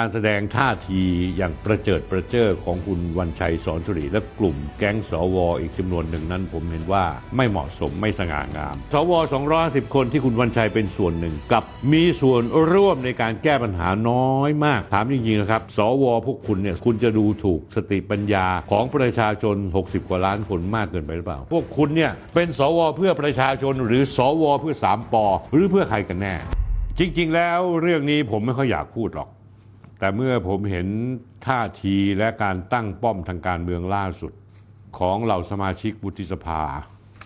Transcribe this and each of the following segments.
การแสดงท่าทีอย่างประเจิดประเจ้อของคุณวันชัยสอนสุริและกลุ่มแก๊งสวอีกจำนวนหนึ่งนั้นผมเห็นว่าไม่เหมาะสมไม่สง่างาม สว250คนที่คุณวันชัยเป็นส่วนหนึ่งกับ มีส่วนร่วมในการแก้ปัญหาน้อยมาก ถามจริงๆนะครับ สวพวกคุณเนี่ยคุณจะดูถูกสติปัญญาของประชาชน 60 กว่าล้านคนมากเกินไปหรือเปล่า พวกคุณเนี่ยเป็นสวเพื่อประชาชนหรือสวเพื่อสามปอหรือเพื่อใครกันแน่ จริง ๆ แล้วเรื่องนี้ผมไม่ค่อยอยากพูดหรอก แต่เมื่อผมเห็นท่าทีและการตั้งป้อมทางการเมืองล่าสุด ของเหล่าสมาชิกวุฒิสภา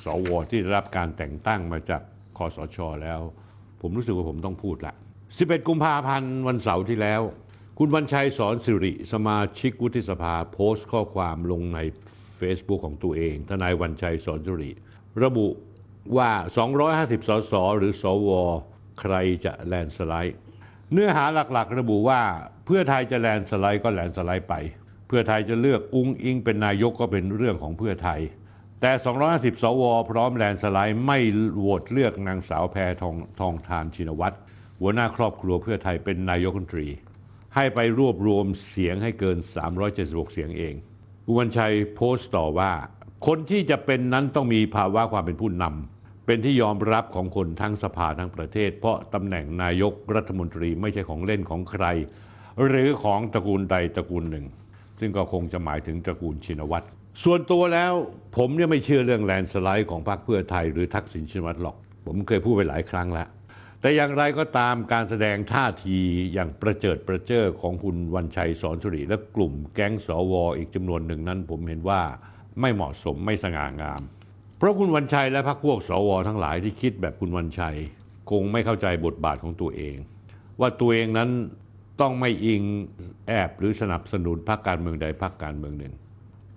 สวที่ได้รับการแต่งตั้งมาจากคอสชแล้ว ผมรู้สึกว่าผมต้องพูดละ 11 กุมภาพันธ์วันเสาร์ที่แล้ว คุณวันชัยสอนสิริ สมาชิกวุฒิสภาโพสต์ข้อความลงใน Facebook ของตัวเอง ทนายวันชัยสอนสิริ ระบุว่า 250 สส หรือสว ใครจะแลนด์สไลด์ เนื้อหาหลักๆ ระบุว่าเพื่อไทยจะแลนด์สไลด์ก็แลนด์สไลด์ไป เพื่อไทยจะเลือกอุ๊งอิ๊งเป็นนายกก็เป็นเรื่องของเพื่อไทย แต่ 250 สว พร้อมแลนด์สไลด์ไม่โหวตเลือกนางสาวแพทองทองทานชินวัตรหัวหน้าครอบครัวเพื่อไทยเป็นนายกรัฐมนตรี ให้ไปรวบรวมเสียงให้เกิน 376 เสียงเองคุวันชัยโพสต์ต่อว่า คนที่จะเป็นนั้นต้องมีภาวะความเป็นผู้นำ เป็นที่ยอมรับของคนทั้งสภาทั้งประเทศ เพราะตำแหน่งนายกรัฐมนตรีไม่ใช่ของเล่นของใคร หรือของตระกูลใดตระกูลหนึ่ง ซึ่งก็คงจะหมายถึงตระกูลชินวัตรส่วนตัวแล้วผมเนี่ยไม่เชื่อเรื่องแลนสไลด์ของพรรคเพื่อไทยหรือทักษิณชินวัตรหรอก ผมเคยพูดไปหลายครั้งแล้ว แต่อย่างไรก็ตามการแสดงท่าทีอย่างประเจิดประเจ้อของคุณวันชัยสอนสุริและกลุ่มแก๊งสวออีกจำนวนหนึ่งนั้น ผมเห็นว่าไม่เหมาะสมไม่สง่างาม เพราะคุณวันชัยและพรรคพวกสวทั้งหลายที่คิดแบบคุณวันชัย คงไม่เข้าใจบทบาทของตัวเอง ว่าตัวเองนั้นต้องไม่อิงแอบหรือสนับสนุนพรรคการเมืองใดพรรคการเมืองหนึ่ง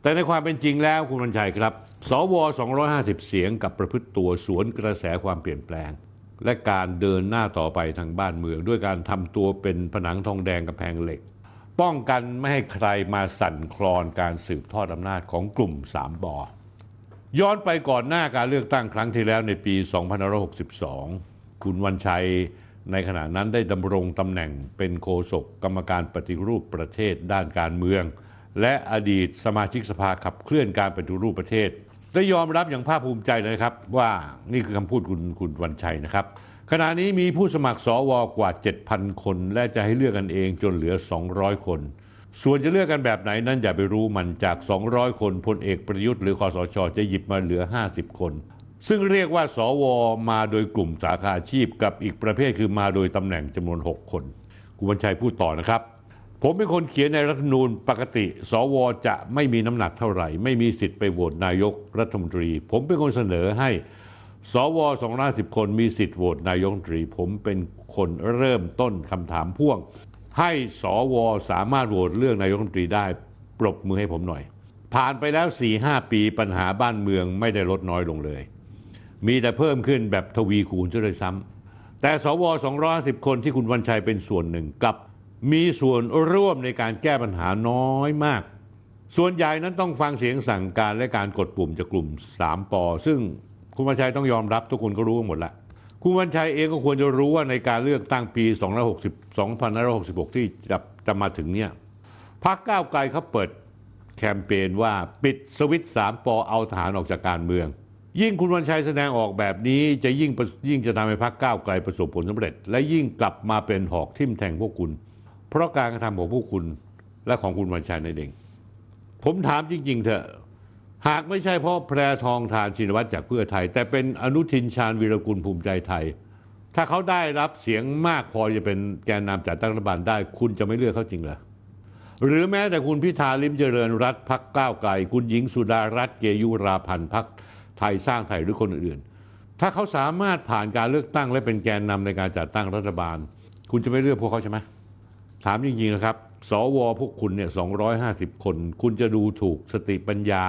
แต่ในความเป็นจริงแล้วคุณวันชัยครับ สว 250 เสียงกับประพฤติตัวสวนกระแสความเปลี่ยนแปลง และการเดินหน้าต่อไปทางบ้านเมือง ด้วยการทำตัวเป็นผนังทองแดงกำแพงเหล็ก ป้องกันไม่ให้ใครมาสั่นคลอนการสืบทอดอำนาจของกลุ่มสามบอ ย้อนไปก่อนหน้าการเลือกตั้งครั้งที่แล้วในปี 2562 คุณวันชัยในขณะนั้นได้ดำรงตำแหน่งเป็นโฆษกกรรมการปฏิรูปประเทศด้านการเมือง และอดีตสมาชิกสภาขับเคลื่อนการปฏิรูปประเทศ ได้ยอมรับอย่างภาคภูมิใจเลยนะครับ ว่านี่คือคำพูดคุณคุณวันชัยนะครับ ขณะนี้มีผู้สมัครสวกว่า 7,000 คน และจะให้เลือกกันเองจนเหลือ 200 คน ส่วนจะเลือกกันแบบไหนนั้นอย่าไปรู้มันจาก 200 คนพลเอกประยุทธ์หรือคอสช จะหยิบมาเหลือ 50 คน ซึ่งเรียกว่าสวมาโดยกลุ่มสาขาอาชีพกับอีกประเภทคือมาโดยตำแหน่งจำนวน 6 คนคุณวันชัยพูดต่อนะครับ ผมเป็นคนเขียนในรัฐธรรมนูญปกติ สวจะไม่มีน้ำหนักเท่าไหร่ ไม่มีสิทธิ์ไปโหวตนายกรัฐมนตรี ผมเป็นคนเสนอให้สว250 คนมีสิทธิ์โหวตนายกรัฐมนตรี ผมเป็นคนเริ่มต้นคำถามพ่วง ให้สวสามารถโหวตเลือกนายกรัฐมนตรีได้ปรบมือให้ผมหน่อย ผ่านไปแล้ว4-5ปีปัญหาบ้านเมืองไม่ได้ลดน้อยลงเลย มีแต่เพิ่มขึ้นแบบทวีคูณซะด้วยซ้ำแต่สว250คนที่คุณวันชัยเป็นส่วนหนึ่งกลับ มีส่วนร่วมในการแก้ปัญหาน้อยมาก ส่วนใหญ่นั้นต้องฟังเสียงสั่งการและการกดปุ่มจากกลุ่ม 3ปอซึ่งคุณวันชัยต้องยอมรับทุกคนก็รู้กันหมดละ คุณวันชัยเองก็ควรจะรู้ว่าในการเลือกตั้งปี260 2566 ที่จะจะมาถึงเนี่ยพรรคก้าวไกลเขาเปิดแคมเปญว่าปิดสวิตช์3ปอเอาทหารออกจากการเมือง ยิ่งคุณวันชัยแสดงออกแบบนี้จะยิ่งยิ่งจะทำให้พรรคก้าวไกลประสบผลสำเร็จ และยิ่งกลับมาเป็นหอกทิ่มแทงพวกคุณ เพราะการกระทำของพวกคุณและของคุณวันชัยนั่นเอง ผมถามจริง ๆ เถอะ หากไม่ใช่เพราะแพรทองทานชินวัตรจากเพื่อไทย แต่เป็นอนุทินชาญวีรกุลภูมิใจไทย ถ้าเขาได้รับเสียงมากพอจะเป็นแกนนำจัดตั้งรัฐบาลได้ คุณจะไม่เลือกเขาจริงเหรอหรือแม้แต่คุณพิธาลิมเจริญรัตน์พักก้าวไกล คุณหญิงสุดารัตน์เกยุราพันธ์พักไทยสร้างไทยหรือคนอื่นๆ ถ้าเขาสามารถผ่านการเลือกตั้งและเป็นแกนนำในการจัดตั้งรัฐบาล คุณจะไม่เลือกพวกเขาใช่ไหมถามจริงๆนะครับ สวพวกคุณเนี่ย250คน คุณจะดูถูกสติปัญญา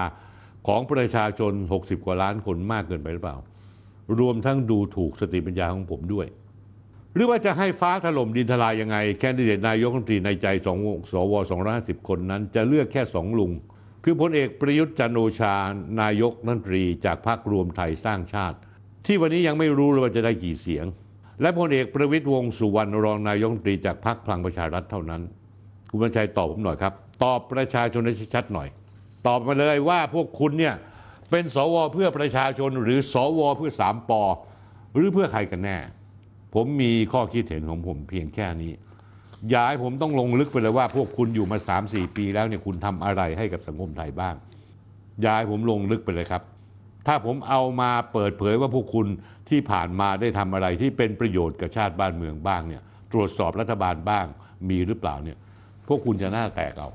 ของประชาชน 60 กว่าล้านคนมากเกินไปหรือเปล่า รวมทั้งดูถูกสติปัญญาของผมด้วย หรือว่าจะให้ฟ้าถล่มดินทลายยังไง แคนดิเดตนายกรัฐมนตรีในใจสองสว250 คนนั้น จะเลือกแค่สองลุง คือพลเอกประยุทธ์จันโอชานายกรัฐมนตรี จากพรรครวมไทยสร้างชาติ ที่วันนี้ยังไม่รู้เลยว่าจะได้กี่เสียง และพลเอกประวิตยวงสุวรรณรองนายกรัฐมนตรีจากพรรคพลังประชารัฐเท่านั้น คุณวันชัยตอบผมหน่อยครับ ตอบประชาชนให้ชัดๆหน่อย ตอบมาเลยว่าพวกคุณเนี่ยเป็นสวเพื่อประชาชนหรือสวเพื่อสามปอหรือเพื่อใครกันแน่ ผมมีข้อคิดเห็นของผมเพียงแค่นี้ อย่าให้ผมต้องลงลึกไปเลยว่าพวกคุณอยู่มา 3-4 ปีแล้วเนี่ยคุณทำอะไรให้กับสังคมไทยบ้าง อย่าให้ผมลงลึกไปเลยครับ ถ้าผมเอามาเปิดเผยว่าพวกคุณที่ผ่านมาได้ทำอะไรที่เป็นประโยชน์กับชาติบ้านเมืองบ้างเนี่ยตรวจสอบรัฐบาลบ้างมีหรือเปล่าเนี่ยพวกคุณจะหน้าแตกเอา